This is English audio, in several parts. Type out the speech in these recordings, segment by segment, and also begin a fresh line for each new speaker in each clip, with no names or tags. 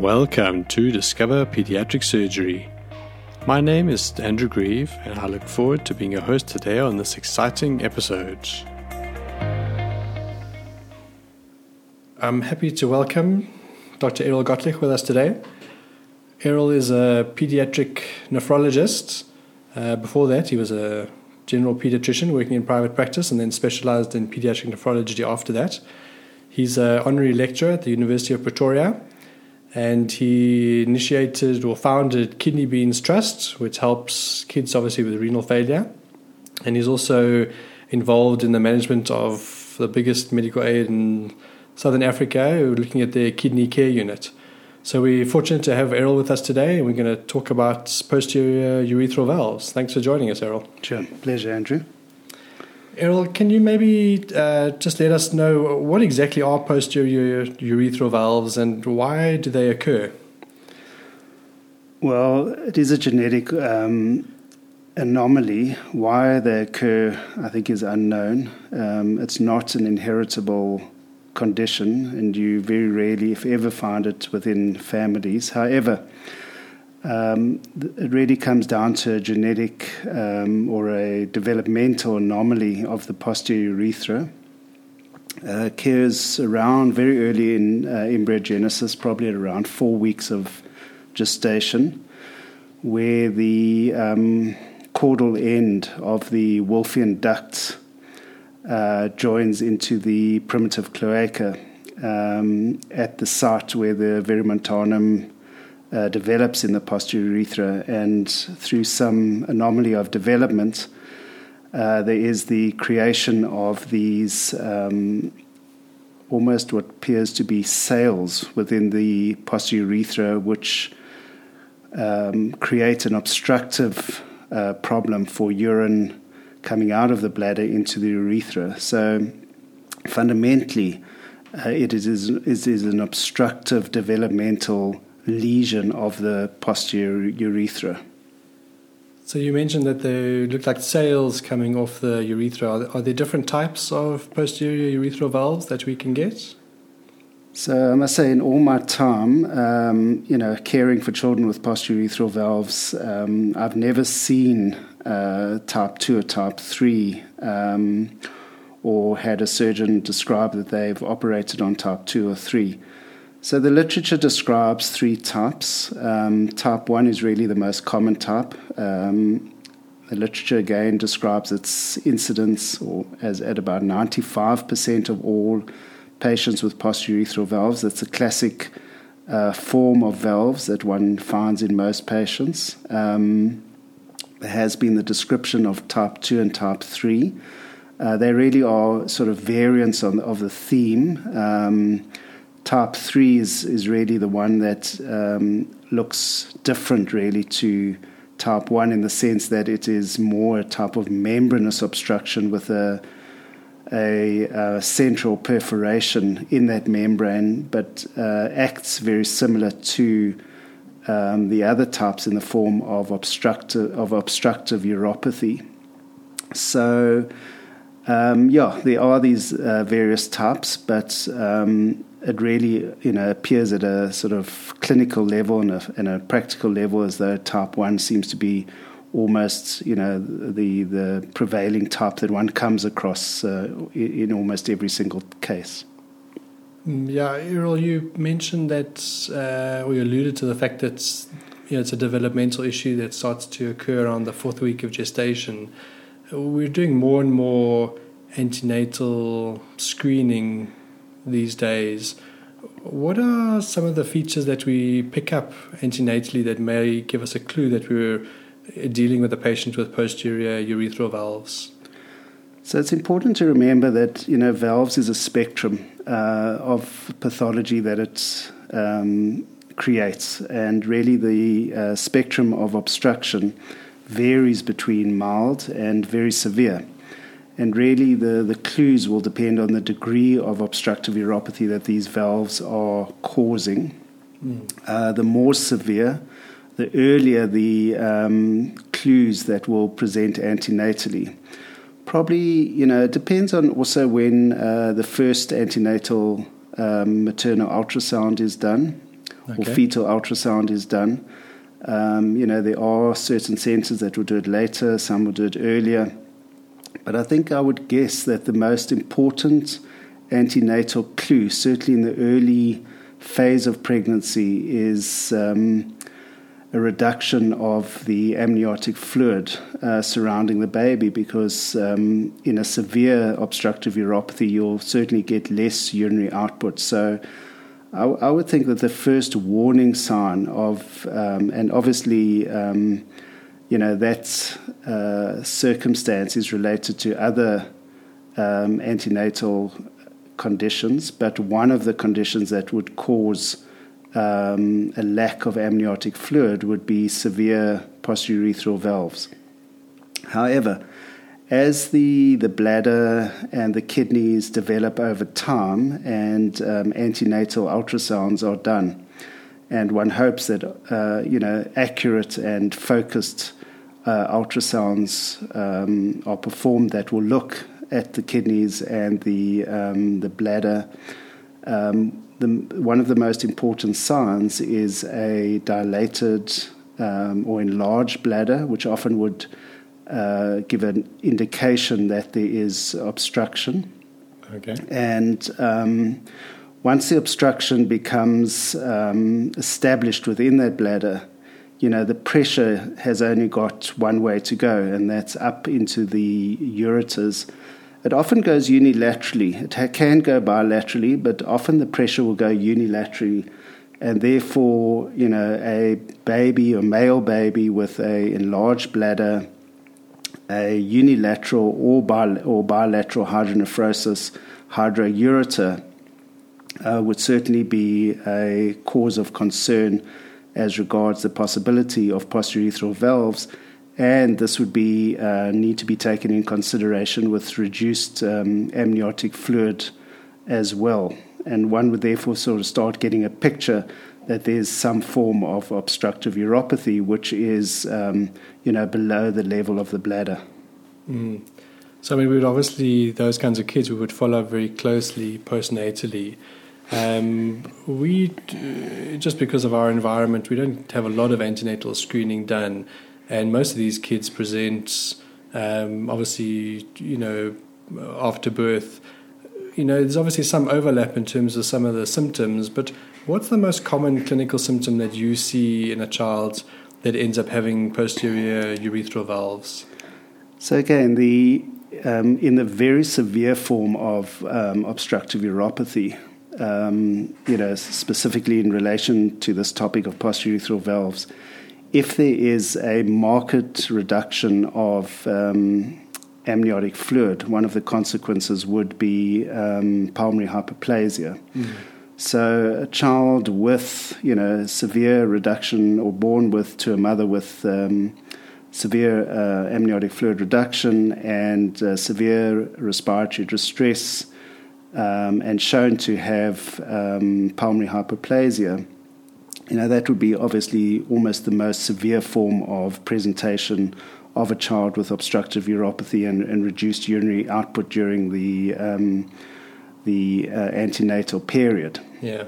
Welcome to Discover Pediatric Surgery. My name is Andrew Grieve, and I look forward to being your host today on this exciting episode. I'm happy to welcome Dr. Errol Gottlich with us today. Errol is a pediatric nephrologist. Uh, before that, he was a general pediatrician working in private practice and then specialized in pediatric nephrology after that. He's an honorary lecturer at the University of Pretoria and he initiated or founded Kidney Beans Trust, which helps kids obviously with renal failure. And he's also involved in the management of the biggest medical aid in Southern Africa, looking at their kidney care unit. So we're fortunate to have Errol with us today, and we're going to talk about posterior urethral valves. Thanks for joining us, Errol.
Sure, pleasure, Andrew.
Errol, can you maybe uh, just let us know what exactly are posterior urethral valves and why do they occur?
Well, it is a genetic um, anomaly. Why they occur, I think, is unknown. Um, it's not an inheritable condition, and you very rarely, if ever, find it within families. However, um, it really comes down to a genetic um, or a developmental anomaly of the posterior urethra. Uh, occurs around very early in uh, embryogenesis, probably at around four weeks of gestation, where the um, caudal end of the Wolffian duct uh, joins into the primitive cloaca um, at the site where the verumontanum uh, develops in the posterior urethra, and through some anomaly of development, uh, there is the creation of these um, almost what appears to be sails within the posterior urethra, which um, create an obstructive uh, problem for urine coming out of the bladder into the urethra. So, fundamentally, uh, it is, it is an obstructive developmental lesion of the posterior urethra.
So you mentioned that they look like sails coming off the urethra. Are there, different types of posterior urethral valves that we can get?
So I must say, in all my time, um, you know, caring for children with posterior urethral valves, um, I've never seen uh, type two or type three, um, or had a surgeon describe that they've operated on type two or three. So the literature describes three types. Um, type 1 is really the most common type. Um, the literature again describes its incidence or as at about 95% of all patients with posterior urethral valves. That's a classic uh, form of valves that one finds in most patients. Um, there has been the description of type 2 and type 3. Uh, they really are sort of variants on, of the theme. Um, type 3 is, is really the one that um, looks different, really, to type 1 in the sense that it is more a type of membranous obstruction with a, a, a central perforation in that membrane, but uh, acts very similar to um, the other types in the form of obstructive, of obstructive uropathy. So, um, yeah, there are these uh, various types, but um, it really you know appears at a sort of clinical level and a, and a practical level as though type one seems to be almost you know the the prevailing type that one comes across uh, in almost every single case.
Mm, yeah, Errol, you mentioned that, uh, or you alluded to the fact that you know, it's a developmental issue that starts to occur around the fourth week of gestation. We're doing more and more antenatal screening these days. What are some of the features that we pick up antenatally that may give us a clue that we're dealing with a patient with posterior urethral valves?
So it's important to remember that you know valves is a spectrum uh, of pathology that it um, creates, and really the uh, spectrum of obstruction varies between mild and very severe. And really, the, the clues will depend on the degree of obstructive uropathy that these valves are causing. Mm. Uh, the more severe, the earlier the um, clues that will present antenatally. Probably, you know, it depends on also when uh, the first antenatal um, maternal ultrasound is done okay. or fetal ultrasound is done. Um, you know, there are certain centers that will do it later, some will do it earlier. But I think I would guess that the most important antenatal clue, certainly in the early phase of pregnancy, is um, a reduction of the amniotic fluid uh, surrounding the baby because um, in a severe obstructive uropathy, you'll certainly get less urinary output. So I, I would think that the first warning sign of, um, and obviously, um, you know, that uh, circumstance is related to other um, antenatal conditions, but one of the conditions that would cause um, a lack of amniotic fluid would be severe posturethral valves. However, as the, the bladder and the kidneys develop over time and um, antenatal ultrasounds are done, and one hopes that uh, you know accurate and focused ultrasounds um, are performed that will look at the kidneys and the um, the bladder. Um, the, one of the most important signs is a dilated um, or enlarged bladder, which often would uh, give an indication that there is obstruction.
Okay.
And um, once the obstruction becomes um, established within that bladder, you know, the pressure has only got one way to go, and that's up into the ureters. It often goes unilaterally. It can go bilaterally, but often the pressure will go unilaterally. And therefore, you know, a baby, a male baby with a enlarged bladder, a unilateral or, or bilateral hydronephrosis, hydroureter, uh, would certainly be a cause of concern as regards the possibility of posturethral valves, and this would be uh, need to be taken in consideration with reduced um, amniotic fluid as well. And one would therefore sort of start getting a picture that there's some form of obstructive uropathy, which is, um, you know, below the level of the bladder.
Mm. So, I mean, we would obviously, those kinds of kids, we would follow very closely postnatally. Um, we, just because of our environment, we don't have a lot of antenatal screening done. And most of these kids present, um, obviously, you know, after birth. You know, there's obviously some overlap in terms of some of the symptoms, but What's the most common clinical symptom that you see in a child that ends up having posterior urethral valves?
So again, the um, in the very severe form of um, obstructive uropathy, um, you know, specifically in relation to this topic of posturethral valves, if there is a marked reduction of um, amniotic fluid, one of the consequences would be um, pulmonary hypoplasia. Mm. So a child with, you know, severe reduction or born with to a mother with um, severe uh, amniotic fluid reduction and uh, severe respiratory distress um, and shown to have um, pulmonary hypoplasia, you know, that would be obviously almost the most severe form of presentation of a child with obstructive uropathy and, and reduced urinary output during the um, the uh, antenatal period.
Yeah.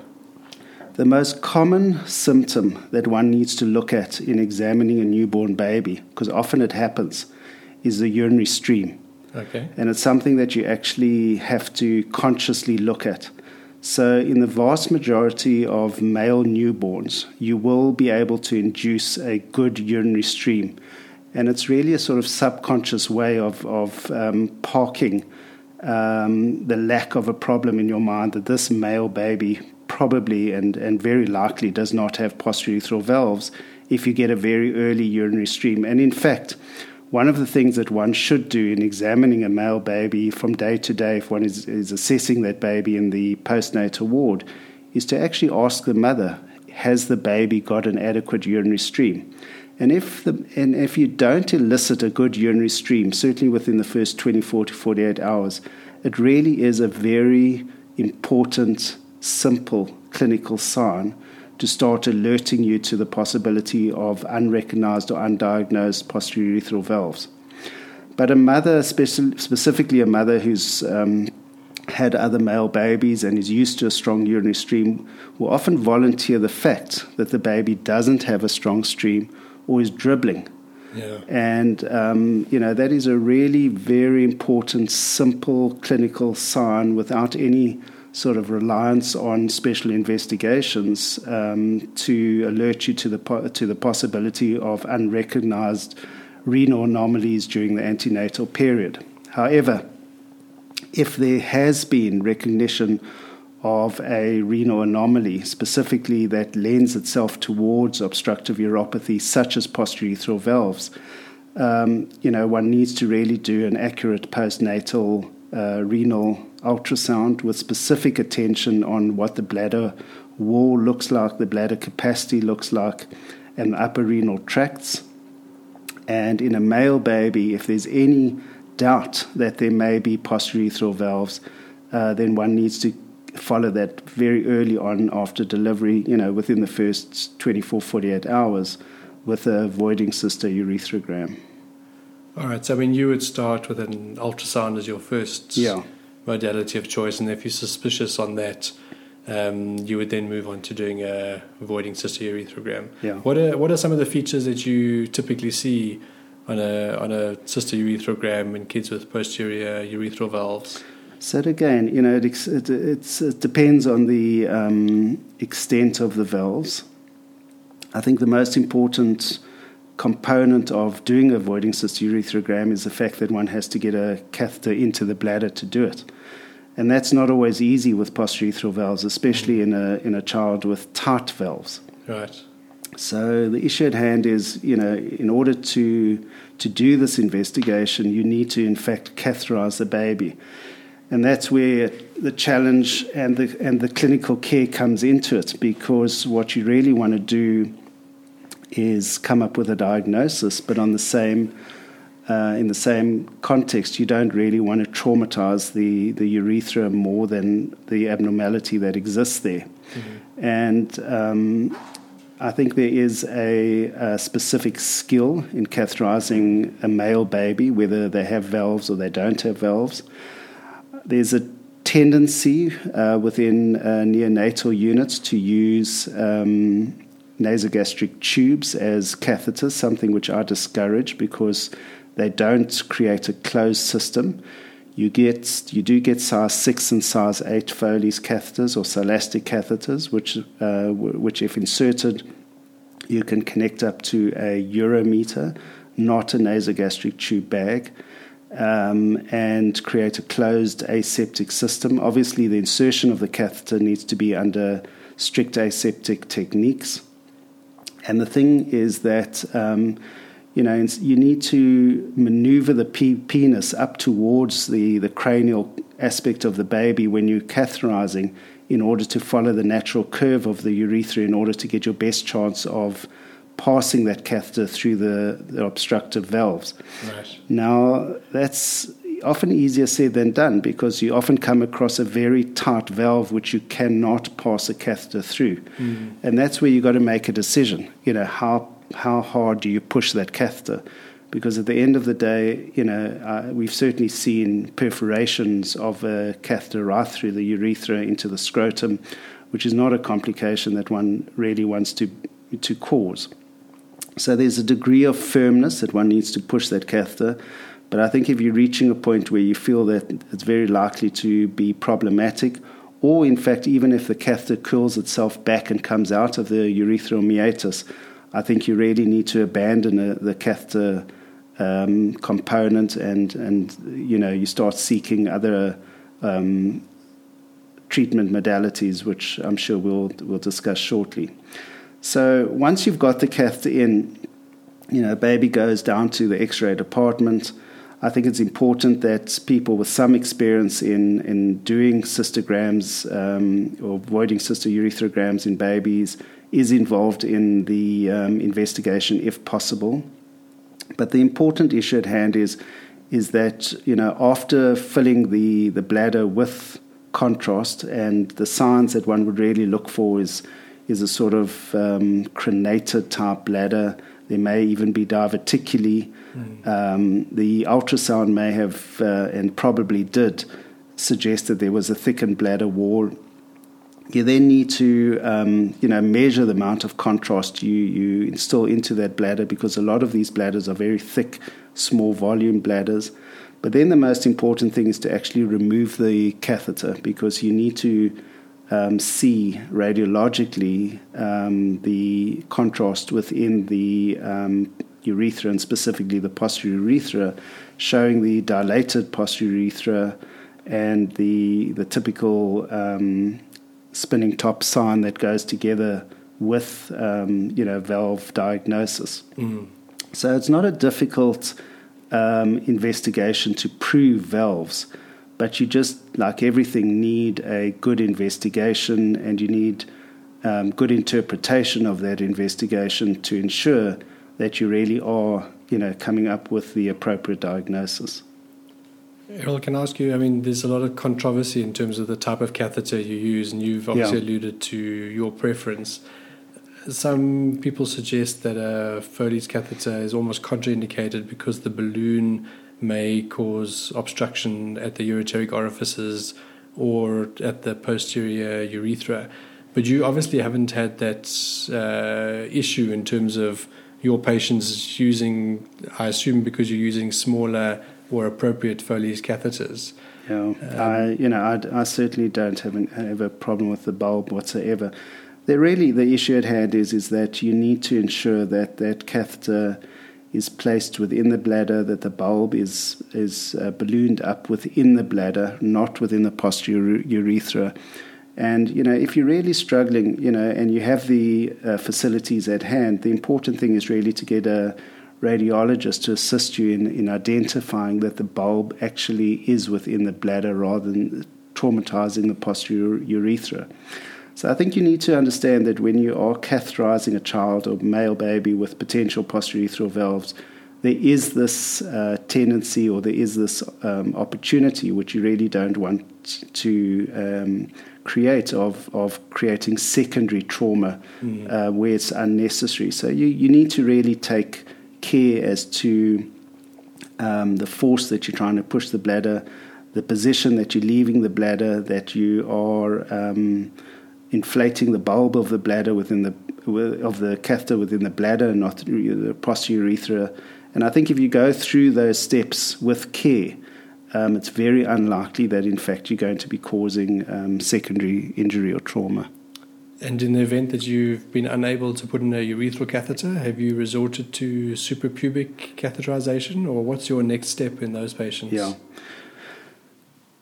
The most common symptom that one needs to look at in examining a newborn baby, because often it happens, is the urinary stream.
Okay.
And it's something that you actually have to consciously look at. So, in the vast majority of male newborns, you will be able to induce a good urinary stream. And it's really a sort of subconscious way of, of um, parking um, the lack of a problem in your mind that this male baby probably and, and very likely does not have posterior posturethral valves if you get a very early urinary stream. And in fact, one of the things that one should do in examining a male baby from day to day, if one is, is assessing that baby in the postnatal ward, is to actually ask the mother, has the baby got an adequate urinary stream? And if, the, and if you don't elicit a good urinary stream, certainly within the first 24 to 48 hours, it really is a very important, simple clinical sign to start alerting you to the possibility of unrecognized or undiagnosed posterior posturethral valves. But a mother, specifically a mother who's um, had other male babies and is used to a strong urinary stream will often volunteer the fact that the baby doesn't have a strong stream or is dribbling.
Yeah.
And, um, you know, that is a really very important, simple clinical sign without any sort of reliance on special investigations um, to alert you to the, po- to the possibility of unrecognized renal anomalies during the antenatal period. However, if there has been recognition of a renal anomaly, specifically that lends itself towards obstructive uropathy, such as posterurethral valves, um, you know, one needs to really do an accurate postnatal uh, renal ultrasound with specific attention on what the bladder wall looks like, the bladder capacity looks like, and the upper renal tracts. And in a male baby, if there's any doubt that there may be posterurethral valves, uh, then one needs to follow that very early on after delivery, you know, within the first 24, 48 hours with a voiding cystourethrogram.
All right. So, I mean, you would start with an ultrasound as your first
yeah.
Modality of choice, and if you're suspicious on that, um, you would then move on to doing a voiding cystourethrogram.
Yeah.
What are what are some of the features that you typically see on a on a cystourethrogram in kids with posterior urethral valves?
So again, you know, it, it, it depends on the um, extent of the valves. I think the most important component of doing a voiding cystourethrogram is the fact that one has to get a catheter into the bladder to do it. And that's not always easy with posterurethral valves, especially in a, in a child with tight valves.
Right.
So the issue at hand is, you know, in order to, to do this investigation, you need to, in fact, catheterize the baby. And that's where the challenge and the, and the clinical care comes into it because what you really want to do is come up with a diagnosis, but on the same, uh, in the same context, you don't really want to traumatize the, the urethra more than the abnormality that exists there. Mm-hmm. And um, I think there is a, a, specific skill in catheterizing a male baby, whether they have valves or they don't have valves there's a tendency uh, within uh, neonatal units to use um, nasogastric tubes as catheters, something which I discourage because they don't create a closed system. You get you do get size six and size eight Foley's catheters or Silastic catheters, which uh, which if inserted, you can connect up to a urometer, not a nasogastric tube bag um, and create a closed aseptic system. Obviously, the insertion of the catheter needs to be under strict aseptic techniques. And the thing is that um, you know you need to maneuver the pe- penis up towards the, the cranial aspect of the baby when you're catheterizing in order to follow the natural curve of the urethra in order to get your best chance of passing that catheter through the, the obstructive valves.
Right.
Now, that's often easier said than done because you often come across a very tight valve which you cannot pass a catheter through. Mm. And that's where you've got to make a decision. You know, how, how hard do you push that catheter? Because at the end of the day, you know, uh, we've certainly seen perforations of a catheter right through the urethra into the scrotum, which is not a complication that one really wants to, to cause. So there's a degree of firmness that one needs to push that catheter. But I think if you're reaching a point where you feel that it's very likely to be problematic, or in fact, even if the catheter curls itself back and comes out of the urethral meatus, I think you really need to abandon a, the catheter um, component and, and you know you start seeking other um, treatment modalities, which I'm sure we'll we'll discuss shortly. So once you've got the catheter in, you know, baby goes down to the X-ray department. I think it's important that people with some experience in, in doing cystograms um, or voiding cystourethrograms in babies is involved in the um, investigation if possible. But the important issue at hand is is that you know after filling the, the bladder with contrast and the signs that one would really look for is is a sort of um, crenated type bladder. There may even be diverticuli. Mm. Um, the ultrasound may have, uh, and probably did, suggest that there was a thickened bladder wall. You then need to, um, you know, measure the amount of contrast you, you instill into that bladder because a lot of these bladders are very thick, small volume bladders. But then the most important thing is to actually remove the catheter because you need to um, see radiologically um, the contrast within the um, urethra and specifically the posterior urethra, showing the dilated posterior urethra and the the typical um, spinning top sign that goes together with um, you know valve diagnosis. Mm. So it's not a difficult um, investigation to prove valves, but you just like everything need a good investigation and you need um, good interpretation of that investigation to ensure that you really are you know coming up with the appropriate diagnosis.
Errol, can I ask you? I mean, there's a lot of controversy in terms of the type of catheter you use, and you've obviously yeah. alluded to your preference. Some people suggest that a Foley's catheter is almost contraindicated because the balloon may cause obstruction at the ureteric orifices or at the posterior urethra. But you obviously haven't had that uh, issue in terms of your patients using, I assume, because you're using smaller or appropriate Foley's catheters.
Yeah, um, I, you know, I, I certainly don't have, an, have a problem with the bulb whatsoever. The really the issue at hand is is that you need to ensure that that catheter is placed within the bladder, that the bulb is is uh, ballooned up within the bladder, not within the posterior urethra. And you know, if you're really struggling, you know, and you have the uh, facilities at hand, the important thing is really to get a radiologist to assist you in, in identifying that the bulb actually is within the bladder rather than traumatizing the posterior urethra. So I think you need to understand that when you are catheterizing a child or male baby with potential posterior urethral valves, there is this uh, tendency or there is this um, opportunity which you really don't want to um, create of, of creating secondary trauma mm. uh, where it's unnecessary. So you, you need to really take care as to um, the force that you're trying to push the bladder, the position that you're leaving the bladder, that you are um, inflating the bulb of the bladder within the of the catheter within the bladder, and not the posterior urethra. And I think if you go through those steps with care, um, it's very unlikely that in fact you're going to be causing um, secondary injury or trauma.
And in the event that you've been unable to put in a urethral catheter, have you resorted to suprapubic catheterization, or what's your next step in those patients?
Yeah.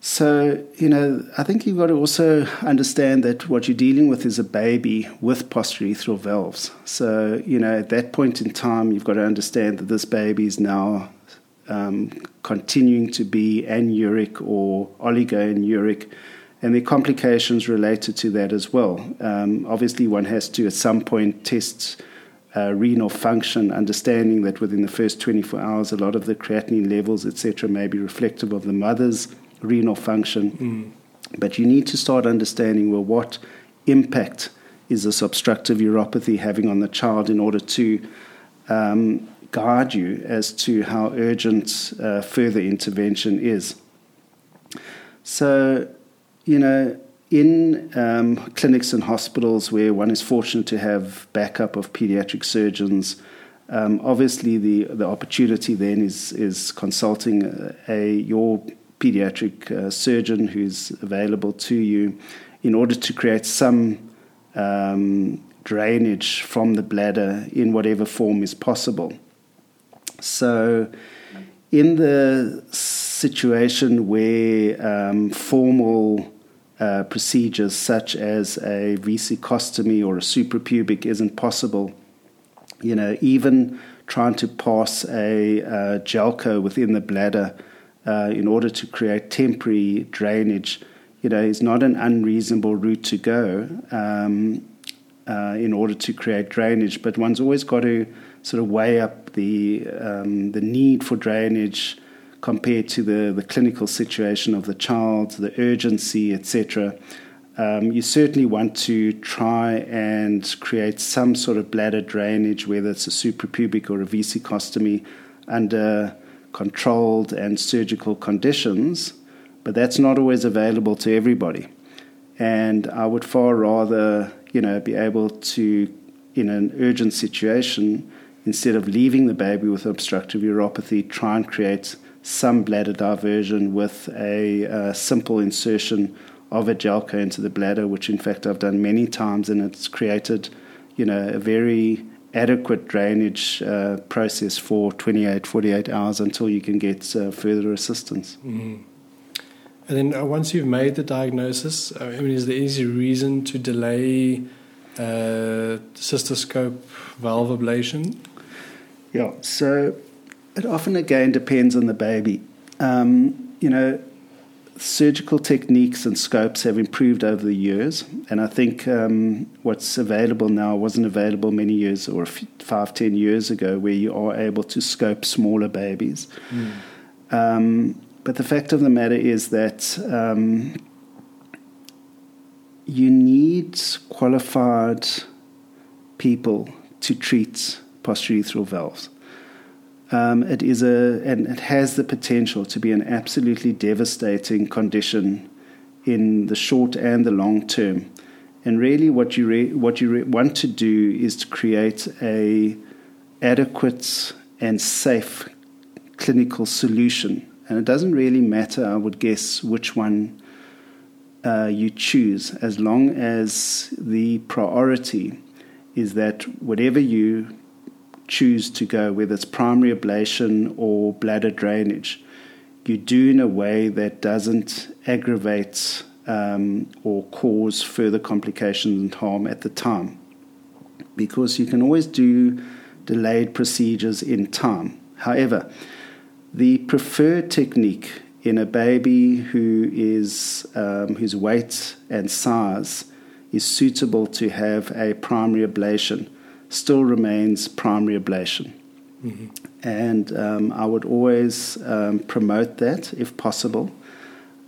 So, you know, I think you've got to also understand that what you're dealing with is a baby with posterior valves. So, you know, at that point in time, you've got to understand that this baby is now um, continuing to be anuric or oligoanuric and the complications related to that as well. Um, obviously, one has to at some point test uh, renal function, understanding that within the first 24 hours, a lot of the creatinine levels, etc., may be reflective of the mother's renal function. Mm. But you need to start understanding well what impact is this obstructive uropathy having on the child in order to um, guide you as to how urgent uh, further intervention is. So you know, in um, clinics and hospitals where one is fortunate to have backup of pediatric surgeons, um, obviously the, the opportunity then is, is consulting a, a your pediatric uh, surgeon who's available to you in order to create some um, drainage from the bladder in whatever form is possible. So, in the situation where um, formal uh, procedures such as a vesicostomy or a suprapubic isn't possible. You know, even trying to pass a uh, Jelco within the bladder uh, in order to create temporary drainage, you know, is not an unreasonable route to go um, uh, in order to create drainage. But one's always got to sort of weigh up the um, the need for drainage compared to the, the clinical situation of the child, the urgency, etc. Um, you certainly want to try and create some sort of bladder drainage, whether it's a suprapubic or a vesicostomy, under controlled and surgical conditions, but that's not always available to everybody. And I would far rather, you know, be able to, in an urgent situation, instead of leaving the baby with obstructive uropathy, try and create some bladder diversion with a, simple insertion of a Jelco into the bladder, which in fact I've done many times, and it's created, you know, a very adequate drainage uh, process for 28, 48 hours until you can get uh, further assistance.
Mm. And then uh, once you've made the diagnosis, uh, I mean, is there any reason to delay uh, cystoscope valve ablation?
Yeah, so it often again depends on the baby. Um, you know, surgical techniques and scopes have improved over the years, and I think um, what's available now wasn't available many years or five, ten years ago, where you are able to scope smaller babies. Mm. Um, but the fact of the matter is that um, you need qualified people to treat posturethral valves. Um, it is a and it has the potential to be an absolutely devastating condition in the short and the long term. And really, what you re- what you re- want to do is to create a adequate and safe clinical solution. And it doesn't really matter, I would guess, which one uh, you choose, as long as the priority is that whatever you choose to go, whether it's primary ablation or bladder drainage, you do in a way that doesn't aggravate um, or cause further complications and harm at the time. Because you can always do delayed procedures in time. However, the preferred technique in a baby who is um, whose weight and size is suitable to have a primary ablation still remains primary ablation. Mm-hmm. And um, I would always um, promote that if possible,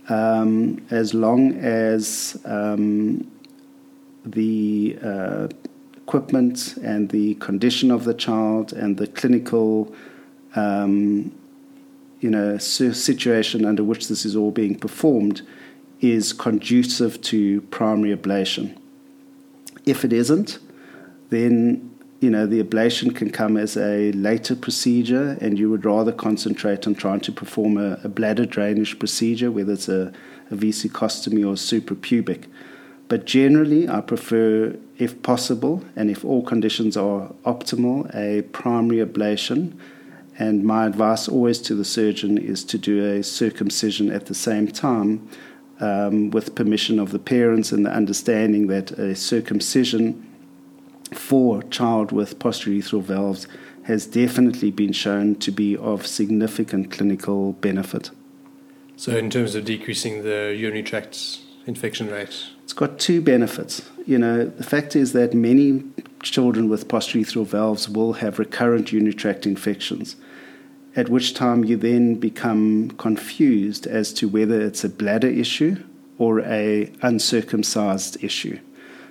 um, as long as um, the uh, equipment and the condition of the child and the clinical um, you know, situation under which this is all being performed is conducive to primary ablation. If it isn't, then you know, the ablation can come as a later procedure, and you would rather concentrate on trying to perform a, a bladder drainage procedure, whether it's a, a vesicostomy or suprapubic. But generally, I prefer, if possible, and if all conditions are optimal, a primary ablation. And my advice always to the surgeon is to do a circumcision at the same time, um, with permission of the parents and the understanding that a circumcision for child with posturethral valves has definitely been shown to be of significant clinical benefit.
So, in terms of decreasing the urinary tract infection rate,
it's got two benefits. You know, the fact is that many children with posturethral valves will have recurrent urinary tract infections, at which time you then become confused as to whether it's a bladder issue or a uncircumcised issue.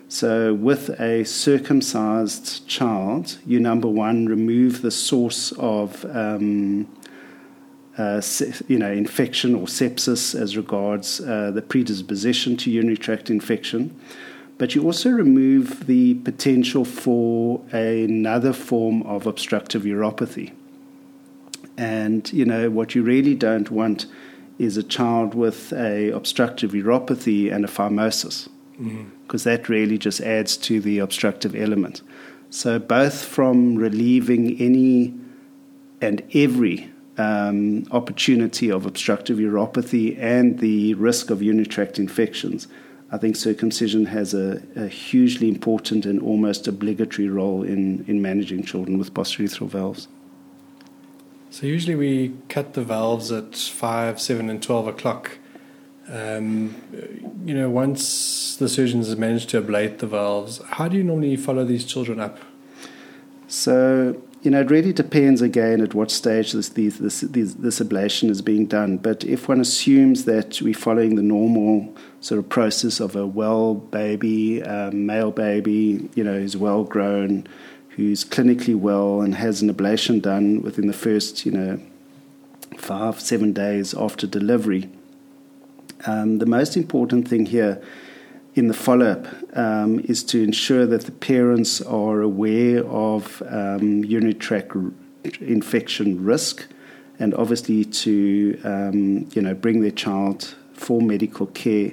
So, with a circumcised child, you number one remove the source of um, uh, you know infection or sepsis as regards uh, the predisposition to urinary tract infection, but you also remove the potential for another form of obstructive uropathy. And you know what you really don't want is a child with a obstructive uropathy and a phimosis because mm. that really just adds to the obstructive element. So, both from relieving any and every um, opportunity of obstructive uropathy and the risk of urinary tract infections, I think circumcision has a, a, hugely important and almost obligatory role in, in managing children with posturethral valves.
So, usually we cut the valves at 5, 7, and 12 o'clock. Um, you know, once the surgeons have managed to ablate the valves, how do you normally follow these children up?
So, you know, it really depends again at what stage this, this, this, this, ablation is being done. But if one assumes that we're following the normal sort of process of a well baby, um, male baby, you know, who's well grown, who's clinically well and has an ablation done within the first, you know, five, seven days after delivery, Um, the most important thing here in the follow up um, is to ensure that the parents are aware of um, urinary tract infection risk and obviously to um, you know bring their child for medical care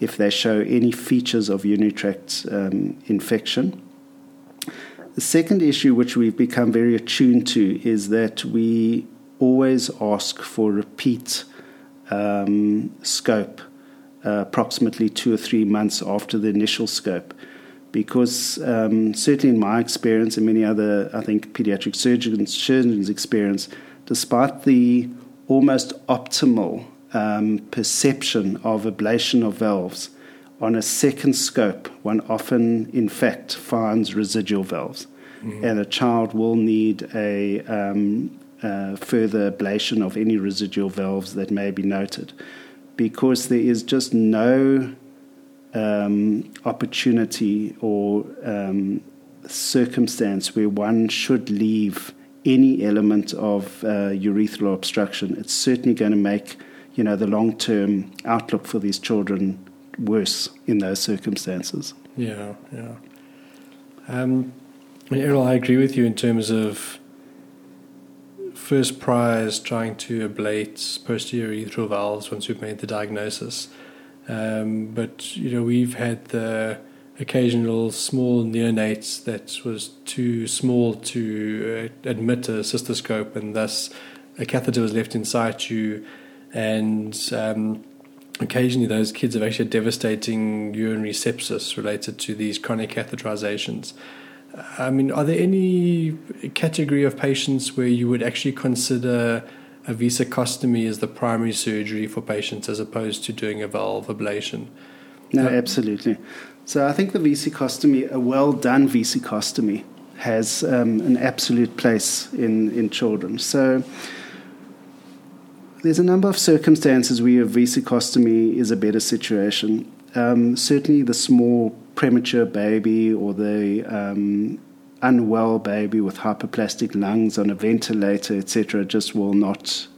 if they show any features of urinary tract um, infection. The second issue, which we've become very attuned to, is that we always ask for repeat um, scope uh, approximately two or three months after the initial scope. Because um, certainly in my experience and many other, I think, pediatric surgeons, surgeons' experience, despite the almost optimal um, perception of ablation of valves, on a second scope, one often, in fact, finds residual valves. Mm-hmm. And a child will need a um, uh, further ablation of any residual valves that may be noted because there is just no um, opportunity or um, circumstance where one should leave any element of uh, urethral obstruction. It's certainly going to make you know the long term outlook for these children worse in those circumstances.
Yeah, yeah. Um, Errol, I agree with you in terms of first prize trying to ablate posterior urethral valves once we've made the diagnosis. Um, but you know we've had the occasional small neonates that was too small to uh, admit a cystoscope, and thus a catheter was left inside you, and um, occasionally those kids have actually devastating urinary sepsis related to these chronic catheterizations. I mean, are there any category of patients where you would actually consider a vesicostomy as the primary surgery for patients as opposed to doing a valve ablation?
No, absolutely. So I think the vesicostomy, a well done vesicostomy, has um, an absolute place in, in children. So there's a number of circumstances where a vesicostomy is a better situation. Um, certainly, the small premature baby or the um, unwell baby with hypoplastic lungs on a ventilator, etc., just will not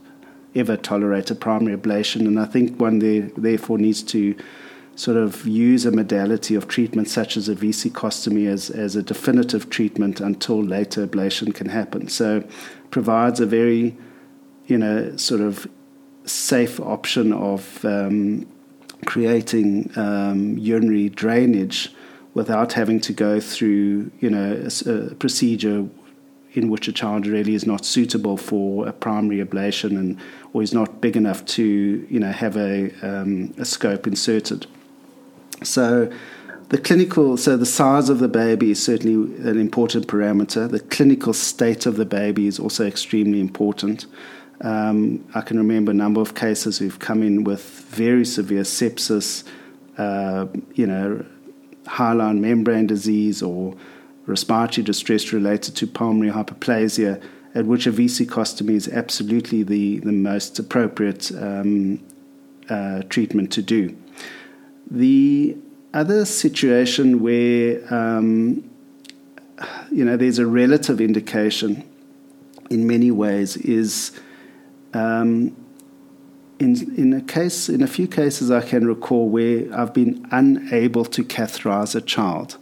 ever tolerate a primary ablation. And I think one there, therefore needs to sort of use a modality of treatment such as a vesicostomy as, as a definitive treatment until later ablation can happen. So provides a very, you know, sort of safe option of um, creating um, urinary drainage without having to go through, you know, a, a, procedure in which a child really is not suitable for a primary ablation and or is not big enough to, you know, have a, um, a scope inserted. So the clinical, so the size of the baby is certainly an important parameter. The clinical state of the baby is also extremely important. Um, I can remember a number of cases who've come in with very severe sepsis, uh, you know, hyaline membrane disease or respiratory distress related to pulmonary hypoplasia, at which a vesicostomy is absolutely the, the most appropriate um, uh, treatment to do. The other situation where um, you know there's a relative indication in many ways is um, in in a case in a few cases I can recall where I've been unable to catheterize a child,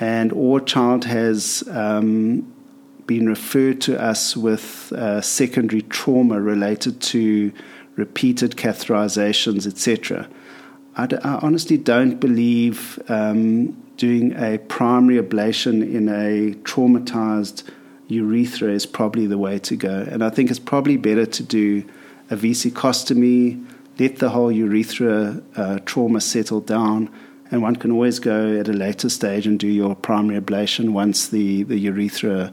and or child has um, been referred to us with uh, secondary trauma related to repeated catheterizations, etc. I, d- I honestly don't believe um, doing a primary ablation in a traumatized urethra is probably the way to go. And I think it's probably better to do a vesicostomy, let the whole urethra uh, trauma settle down, and one can always go at a later stage and do your primary ablation once the, the urethra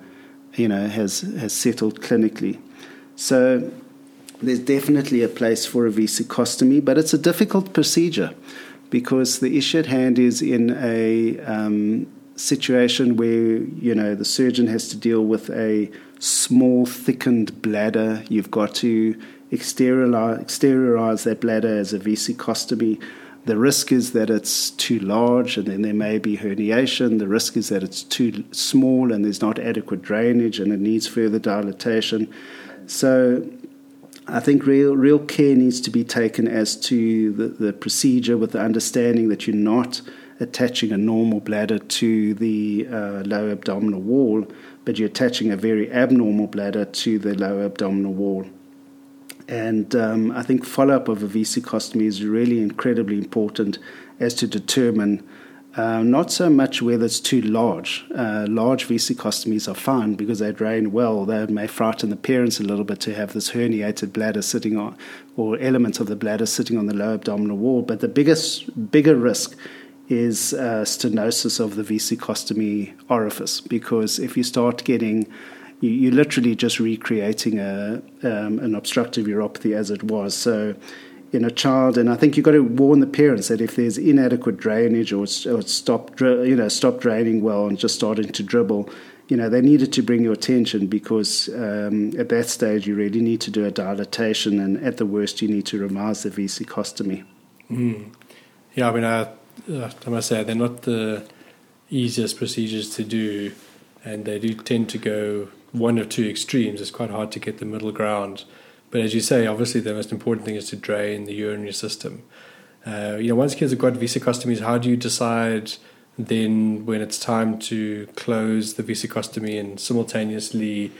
you know, has, has settled clinically. So there's definitely a place for a vesicostomy, but it's a difficult procedure because the issue at hand is in a um, situation where you know the surgeon has to deal with a small thickened bladder. You've got to exteriorize, exteriorize that bladder as a vesicostomy. The risk is that it's too large and then there may be herniation. The risk is that it's too small and there's not adequate drainage and it needs further dilatation. So I think real real care needs to be taken as to the, the procedure with the understanding that you're not attaching a normal bladder to the uh, lower abdominal wall, but you're attaching a very abnormal bladder to the lower abdominal wall. And um, I think follow up of a vesicostomy is really incredibly important as to determine uh, not so much whether it's too large. Uh, large vesicostomies are fine because they drain well. They may frighten the parents a little bit to have this herniated bladder sitting on, or elements of the bladder sitting on the lower abdominal wall. But the biggest, bigger risk is uh, stenosis of the vesicostomy orifice because if you start getting you, are literally just recreating a, um, an obstructive uropathy as it was. So, in a child, and I think you've got to warn the parents that if there's inadequate drainage or or stopped, you know, stop draining well and just starting to dribble, you know, they needed to bring your attention because um, at that stage you really need to do a dilatation, and at the worst you need to remise the vesicostomy.
Mm. Yeah, I mean, I, I must say they're not the easiest procedures to do, and they do tend to go one of two extremes. It's quite hard to get the middle ground. But as you say, obviously the most important thing is to drain the urinary system. Uh, you know, once kids have got vesicostomies, how do you decide then when it's time to close the vesicostomy and simultaneously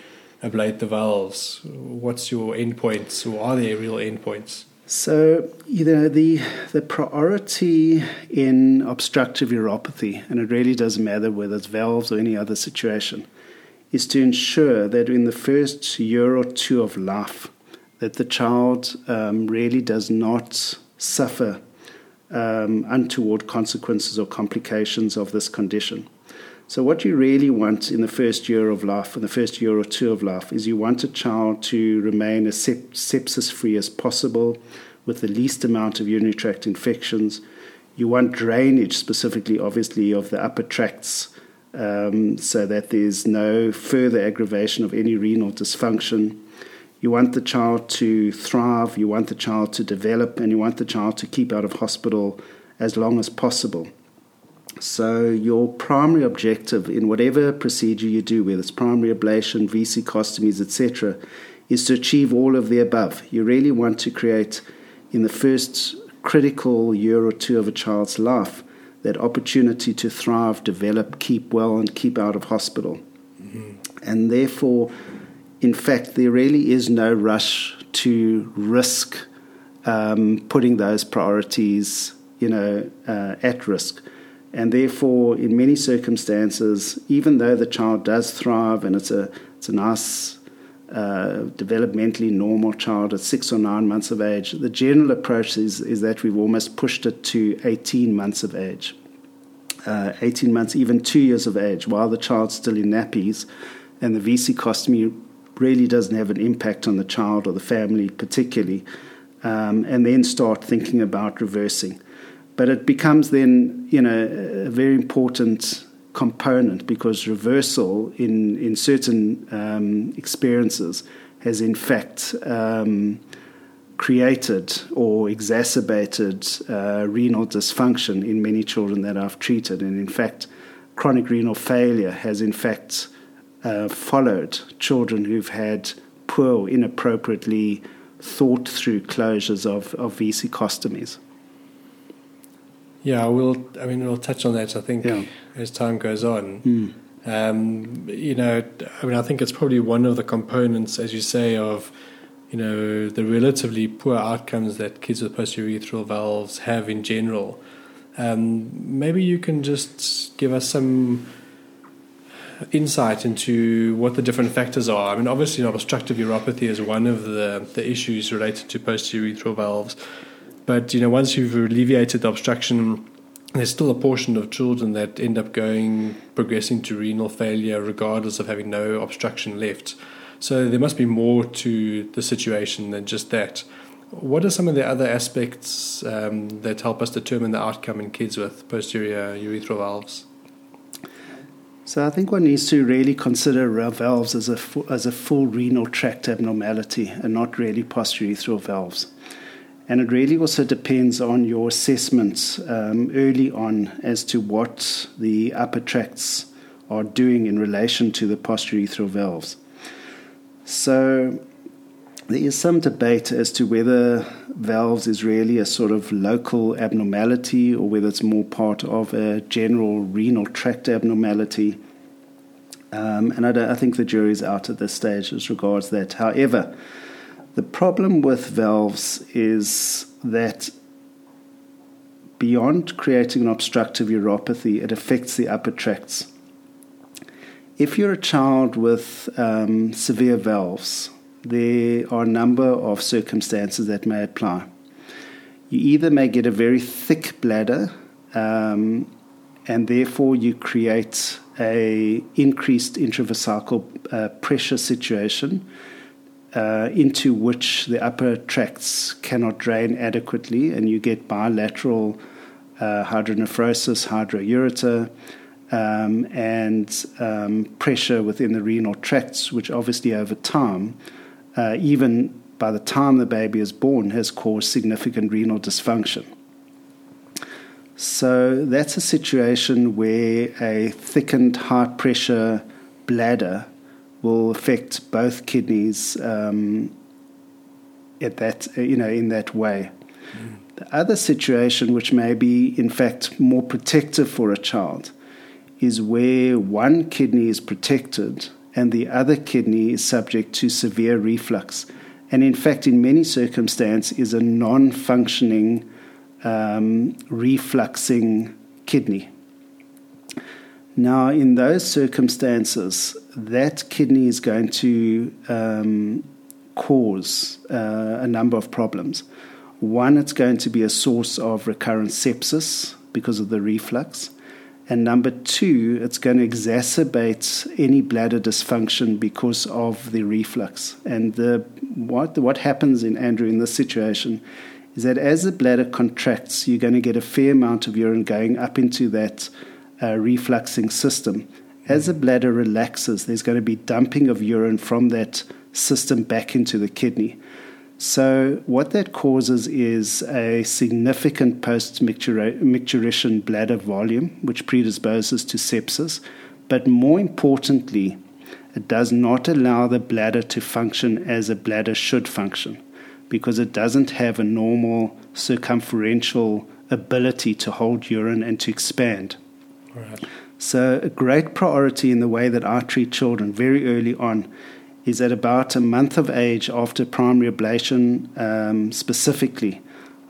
ablate the valves? What's your endpoints, or are there real endpoints?
So, you know, the, the priority in obstructive uropathy, and it really doesn't matter whether it's valves or any other situation, is to ensure that in the first year or two of life, that the child um, really does not suffer um, untoward consequences or complications of this condition. So, what you really want in the first year of life, in the first year or two of life, is you want a child to remain as sep- sepsis free as possible with the least amount of urinary tract infections. You want drainage, specifically, obviously, of the upper tracts um, so that there's no further aggravation of any renal dysfunction. You want the child to thrive, you want the child to develop, and you want the child to keep out of hospital as long as possible. So, your primary objective in whatever procedure you do, whether it's primary ablation, vesicostomies, etc., is to achieve all of the above. You really want to create, in the first critical year or two of a child's life, that opportunity to thrive, develop, keep well, and keep out of hospital. Mm-hmm. And therefore, in fact, there really is no rush to risk um, putting those priorities, you know, uh, at risk. And therefore, in many circumstances, even though the child does thrive and it's a it's a nice uh, developmentally normal child at six or nine months of age, the general approach is, is that we've almost pushed it to 18 months of age. Uh, 18 months, even two years of age, while the child's still in nappies, and the vesicostomy really doesn't have an impact on the child or the family particularly, um, and then start thinking about reversing. But it becomes then, you know, a very important component because reversal in, in certain um, experiences has in fact um, created or exacerbated uh, renal dysfunction in many children that I've treated. And in fact, chronic renal failure has in fact uh, followed children who've had poor, inappropriately thought through closures of, of vesicostomies.
Yeah, we'll. I mean, we'll touch on that. I think yeah. as time goes on. Mm. Um, you know, I mean, I think it's probably one of the components, as you say, of you know the relatively poor outcomes that kids with post-urethral valves have in general. Um, maybe you can just give us some insight into what the different factors are. I mean, obviously, obstructive uropathy is one of the, the issues related to post-urethral valves. But you know, once you've alleviated the obstruction, there's still a portion of children that end up going progressing to renal failure, regardless of having no obstruction left. So there must be more to the situation than just that. What are some of the other aspects um, that help us determine the outcome in kids with posterior urethral valves?
So I think one needs to really consider valves as a as a full renal tract abnormality and not really posterior urethral valves. And it really also depends on your assessments um, early on as to what the upper tracts are doing in relation to the posterior urethral valves. So, there is some debate as to whether valves is really a sort of local abnormality or whether it's more part of a general renal tract abnormality. Um, and I, I, think the jury's out at this stage as regards that. However, the problem with valves is that beyond creating an obstructive uropathy, it affects the upper tracts. If you're a child with um, severe valves, there are a number of circumstances that may apply. You either may get a very thick bladder, um, and therefore you create a increased intravesical uh, pressure situation uh, into which the upper tracts cannot drain adequately, and you get bilateral uh, hydronephrosis, hydroureter, um, and um, pressure within the renal tracts, which obviously over time uh, even by the time the baby is born, has caused significant renal dysfunction. So that's a situation where a thickened high pressure bladder will affect both kidneys um, at that you know in that way. Mm. The other situation, which may be in fact more protective for a child, is where one kidney is protected and the other kidney is subject to severe reflux. And in fact, in many circumstances, is a non functioning um, refluxing kidney. Now, in those circumstances, that kidney is going to um, cause uh, a number of problems. One, it's going to be a source of recurrent sepsis because of the reflux. And number two, it's going to exacerbate any bladder dysfunction because of the reflux. And the, what, what happens in Andrew in this situation is that as the bladder contracts, you're going to get a fair amount of urine going up into that uh, refluxing system. As the bladder relaxes, there's going to be dumping of urine from that system back into the kidney. So, what that causes is a significant post micturition bladder volume, which predisposes to sepsis. But more importantly, it does not allow the bladder to function as a bladder should function because it doesn't have a normal circumferential ability to hold urine and to expand. So, a great priority in the way that I treat children very early on is at about a month of age after primary ablation, um, specifically,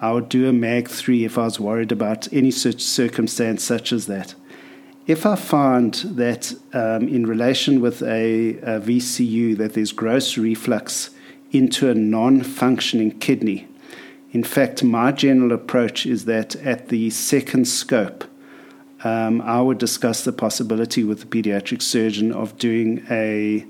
I would do a MAG3 if I was worried about any such circumstance such as that. If I find that um, in relation with a, a VCU that there's gross reflux into a non-functioning kidney, in fact, my general approach is that at the second scope, um, I would discuss the possibility with the pediatric surgeon of doing a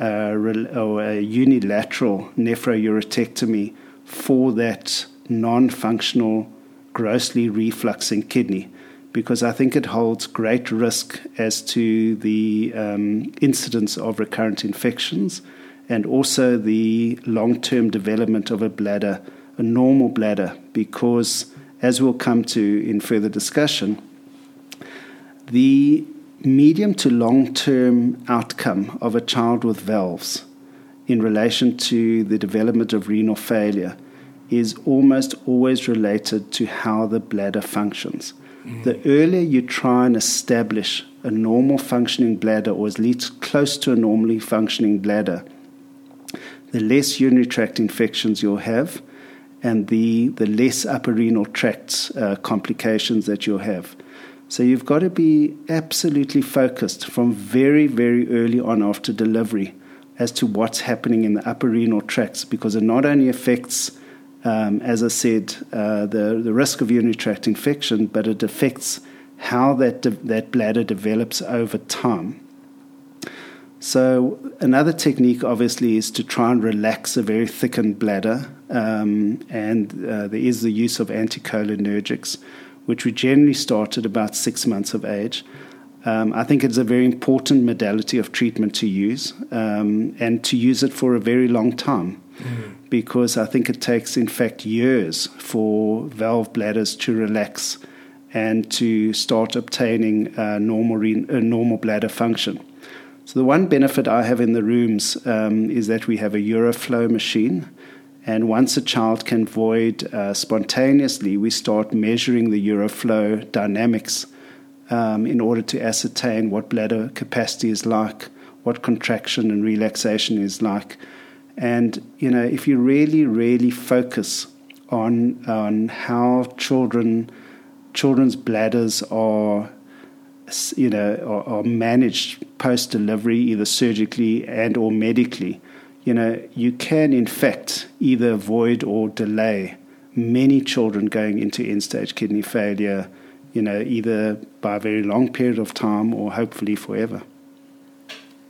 or a unilateral nephroureterectomy for that non functional, grossly refluxing kidney because I think it holds great risk as to the um, incidence of recurrent infections and also the long term development of a bladder, a normal bladder, because as we'll come to in further discussion, the medium to long term outcome of a child with valves in relation to the development of renal failure is almost always related to how the bladder functions. Mm. The earlier you try and establish a normal functioning bladder, or at least close to a normally functioning bladder, the less urinary tract infections you'll have and the, the less upper renal tract uh, complications that you'll have. So you've got to be absolutely focused from very, very early on after delivery as to what's happening in the upper renal tracts because it not only affects, um, as I said, uh, the, the risk of urinary tract infection, but it affects how that, de- that bladder develops over time. So, another technique obviously is to try and relax a very thickened bladder, um, and uh, there is the use of anticholinergics which we generally start at about six months of age. Um, I think it's a very important modality of treatment to use um, and to use it for a very long time mm. because I think it takes, in fact, years for valve bladders to relax and to start obtaining uh, normal, re- uh, normal bladder function. So the one benefit I have in the rooms um, is that we have a uroflow machine. And once a child can void uh, spontaneously, we start measuring the uroflow dynamics um, in order to ascertain what bladder capacity is like, what contraction and relaxation is like. And, you know, if you really, really focus on, on how children, children's bladders are you know, are, are managed post delivery, either surgically and or medically, you know, you can in fact either avoid or delay many children going into end stage kidney failure, you know, either by a very long period of time or hopefully forever.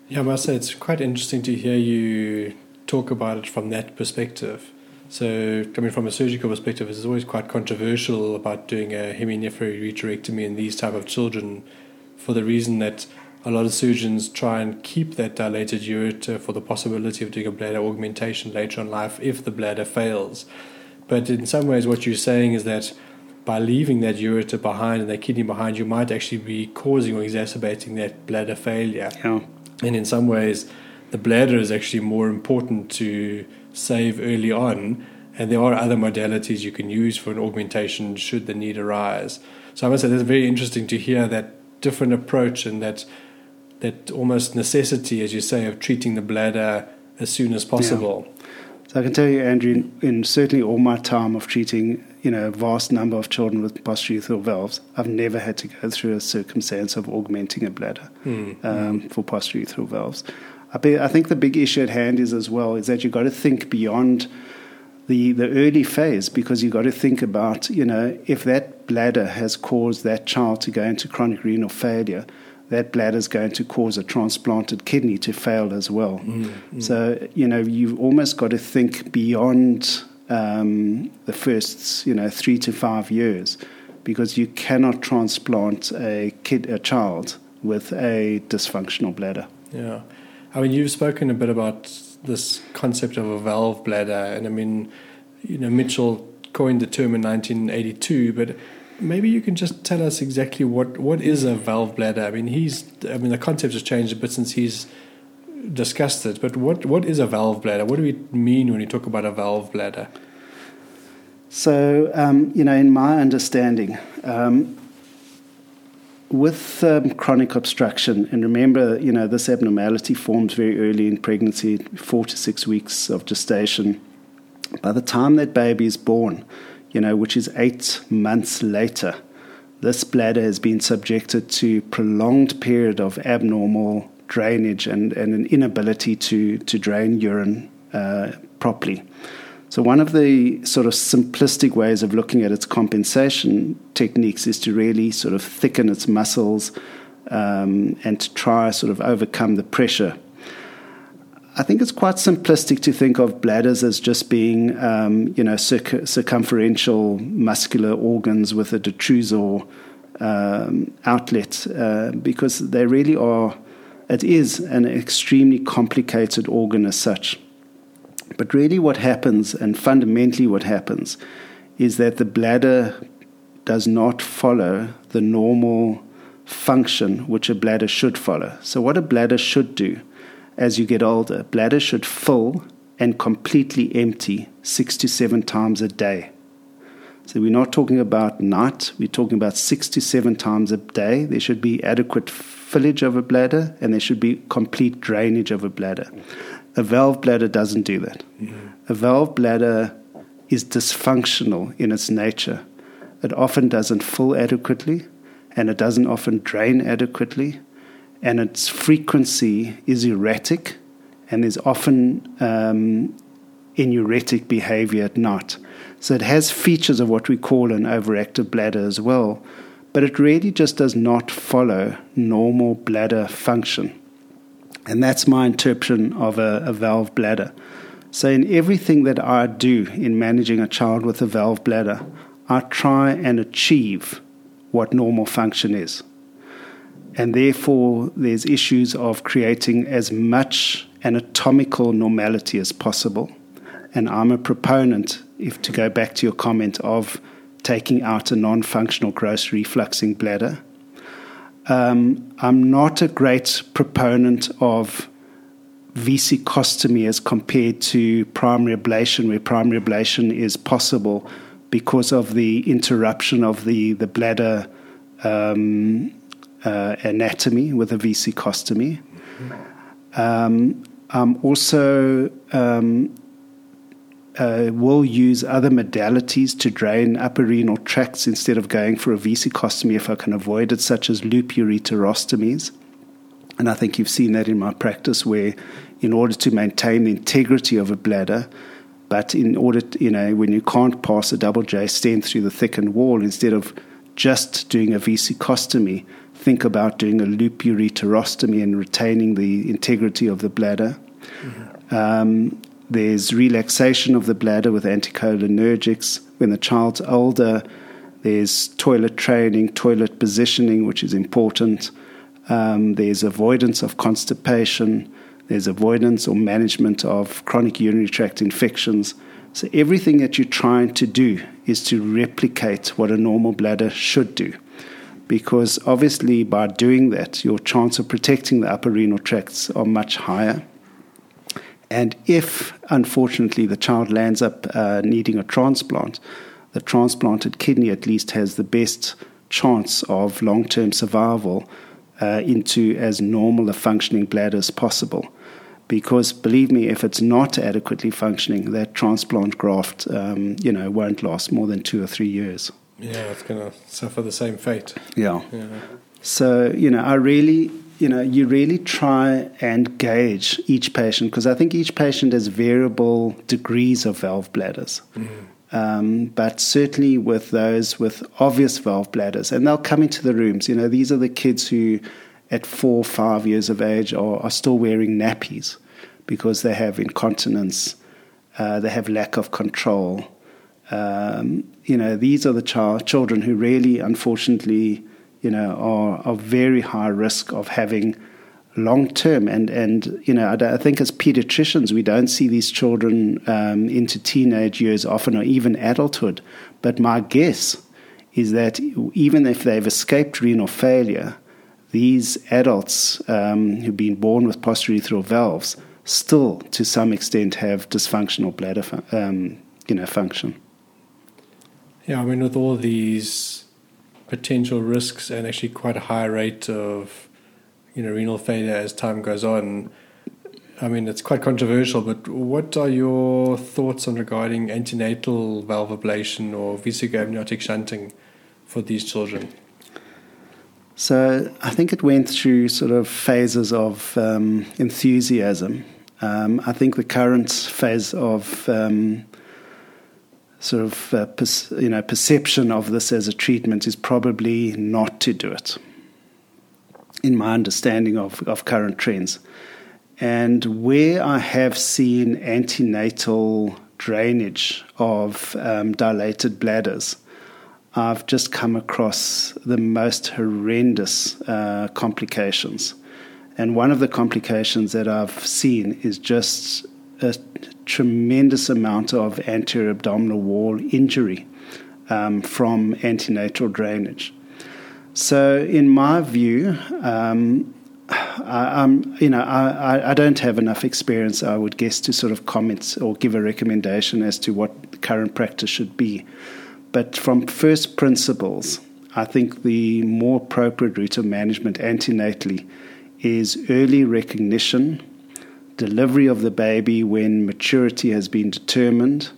Yeah, I must say it's quite interesting to hear you talk about it from that perspective. So, coming from a surgical perspective, it's always quite controversial about doing a heminephroureterectomy in these type of children for the reason that a lot of surgeons try and keep that dilated ureter for the possibility of doing a bladder augmentation later in life if the bladder fails. But in some ways, what you're saying is that by leaving that ureter behind and that kidney behind, you might actually be causing or exacerbating that bladder failure.
Yeah.
And in some ways, the bladder is actually more important to save early on. And there are other modalities you can use for an augmentation should the need arise. So I must say, that's very interesting to hear that different approach and that that almost necessity, as you say, of treating the bladder as soon as possible. Yeah.
So I can tell you, Andrew, in, in, certainly all my time of treating, you know, a vast number of children with posterior urethral valves, I've never had to go through a circumstance of augmenting a bladder mm. Um, for posterior urethral valves. I, be, I think the big issue at hand is as well is that you've got to think beyond the, the early phase because you've got to think about, you know, if that bladder has caused that child to go into chronic renal failure, that bladder is going to cause a transplanted kidney to fail as well. Mm, mm. So, you know, you've almost got to think beyond um, the first, you know, three to five years because you cannot transplant a kid, a child with a dysfunctional bladder.
Yeah. I mean, you've spoken a bit about this concept of a valve bladder, and I mean, you know, Mitchell coined the term in 1982, but maybe you can just tell us exactly what, what is a valve bladder. I mean, he's I mean the concept has changed a bit since he's discussed it, but what what is a valve bladder? What do we mean when we talk about a valve bladder?
So, um, you know, in my understanding, um, with um, chronic obstruction, and remember, you know, this abnormality forms very early in pregnancy, four to six weeks of gestation. By the time that baby is born, you know, which is eight months later, this bladder has been subjected to prolonged period of abnormal drainage and, and an inability to, to drain urine uh, properly. So, one of the sort of simplistic ways of looking at its compensation techniques is to really sort of thicken its muscles um, and to try sort of overcome the pressure. I think it's quite simplistic to think of bladders as just being, um, you know, circ- circumferential muscular organs with a detrusor um, outlet, uh, because they really are. It is an extremely complicated organ as such. But really, what happens, and fundamentally what happens, is that the bladder does not follow the normal function which a bladder should follow. So, what a bladder should do as you get older, bladder should fill and completely empty six to seven times a day. So, we're not talking about night, we're talking about six to seven times a day. There should be adequate fillage of a bladder and there should be complete drainage of a bladder. A valve bladder doesn't do that. Mm-hmm. A valve bladder is dysfunctional in its nature. It often doesn't fill adequately and it doesn't often drain adequately, and its frequency is erratic and there's often um, enuretic behavior at night. So it has features of what we call an overactive bladder as well, but it really just does not follow normal bladder function. And that's my interpretation of a, a, valve bladder. So, in everything that I do in managing a child with a valve bladder, I try and achieve what normal function is. And therefore, there's issues of creating as much anatomical normality as possible. And I'm a proponent, if to go back to your comment, of taking out a non functional gross refluxing bladder um, I'm not a great proponent of vesicostomy as compared to primary ablation, where primary ablation is possible because of the interruption of the, the bladder um, uh, anatomy with a vesicostomy. Um, I'm also um, uh, will use other modalities to drain upper renal tracts instead of going for a vesicostomy if I can avoid it, such as loop ureterostomies. And I think you've seen that in my practice where, in order to maintain the integrity of a bladder, but in order, to, you know, when you can't pass a double J stent through the thickened wall, instead of just doing a vesicostomy, think about doing a loop ureterostomy and retaining the integrity of the bladder. Mm-hmm. Um, there's relaxation of the bladder with anticholinergics. When the child's older, there's toilet training, toilet positioning, which is important. Um, there's avoidance of constipation. There's avoidance or management of chronic urinary tract infections. So, everything that you're trying to do is to replicate what a normal bladder should do. Because obviously, by doing that, your chance of protecting the upper renal tracts are much higher. And if, unfortunately, the child lands up uh, needing a transplant, the transplanted kidney at least has the best chance of long term survival uh, into as normal a functioning bladder as possible. Because believe me, if it's not adequately functioning, that transplant graft, um, you know, won't last more than two or three years.
Yeah, it's going to suffer the same fate.
Yeah. yeah. So you know, I really you know, you really try and gauge each patient because I think each patient has variable degrees of valve bladders. Mm-hmm. Um, but certainly with those with obvious valve bladders, and they'll come into the rooms. You know, these are the kids who, at four, five years of age, are, are still wearing nappies because they have incontinence, uh, they have lack of control. Um, you know, these are the child, children who really, unfortunately, you know, are, are very high risk of having long term. And, and you know, I, I, think as pediatricians, we don't see these children um, into teenage years often or even adulthood. But my guess is that even if they've escaped renal failure, these adults um, who've been born with posturethral valves still, to some extent, have dysfunctional bladder, um, you know, function.
Yeah, I mean, with all these potential risks and actually quite a high rate of you know renal failure as time goes on. I mean, it's quite controversial, but what are your thoughts on regarding antenatal valve ablation or vesicoamniotic shunting for these children?
So I think it went through sort of phases of um, enthusiasm. Um, I think the current phase of um, sort of uh, you know perception of this as a treatment is probably not to do it. In my understanding of, of current trends, and where I have seen antenatal drainage of um, dilated bladders, I've just come across the most horrendous uh, complications. And one of the complications that I've seen is just a tremendous amount of anterior abdominal wall injury um, from antenatal drainage. So, in my view, um, I, am you know, I, I don't have enough experience, I would guess, to sort of comment or give a recommendation as to what current practice should be. But from first principles, I think the more appropriate route of management antenatally is early recognition delivery of the baby when maturity has been determined,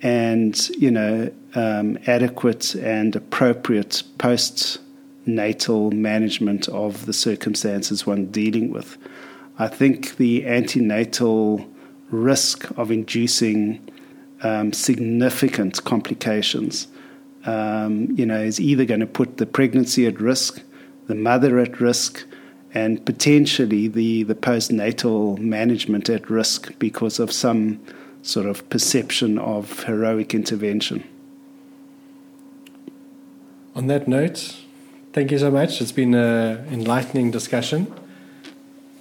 and you know um, adequate and appropriate postnatal management of the circumstances one dealing with. I think the antenatal risk of inducing um, significant complications, um, you know, is either going to put the pregnancy at risk, the mother at risk, and potentially the, the postnatal management at risk because of some sort of perception of heroic intervention.
On that note, thank you so much. It's been an enlightening discussion.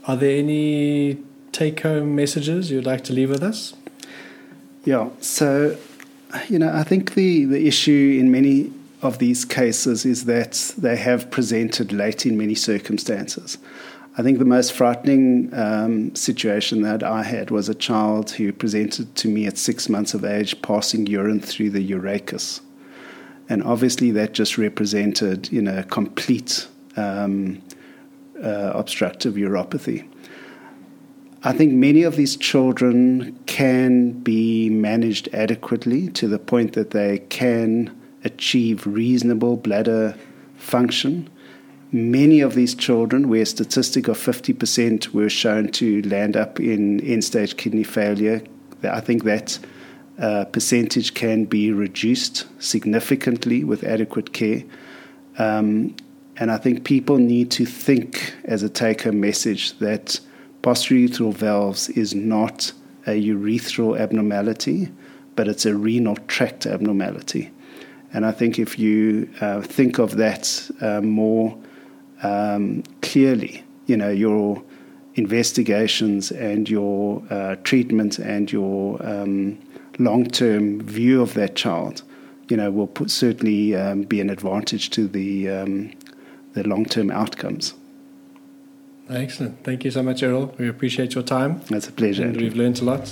Are there any take home messages you'd like to leave with us?
Yeah, so, you know, I think the, the issue in many of these cases is that they have presented late in many circumstances. I think the most frightening um, situation that I had was a child who presented to me at six months of age passing urine through the urachus. And obviously, that just represented, you know, complete um, uh, obstructive uropathy. I think many of these children can be managed adequately to the point that they can achieve reasonable bladder function many of these children, where a statistic of 50% were shown to land up in end stage kidney failure, I think that uh, percentage can be reduced significantly with adequate care. Um, and I think people need to think as a take home message that posterior urethral valves is not a urethral abnormality, but it's a renal tract abnormality. And I think if you uh, think of that uh, more um, clearly, you know, your investigations and your uh, treatment and your um, long-term view of that child, you know, will put, certainly um, be an advantage to the um, the long-term outcomes.
Excellent. Thank you so much, Errol. We appreciate your time.
It's a pleasure.
And we've learned a lot.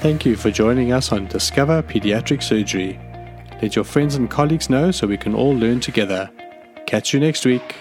Thank you for joining us on Discover Pediatric Surgery. Let your friends and colleagues know so we can all learn together. Catch you next week.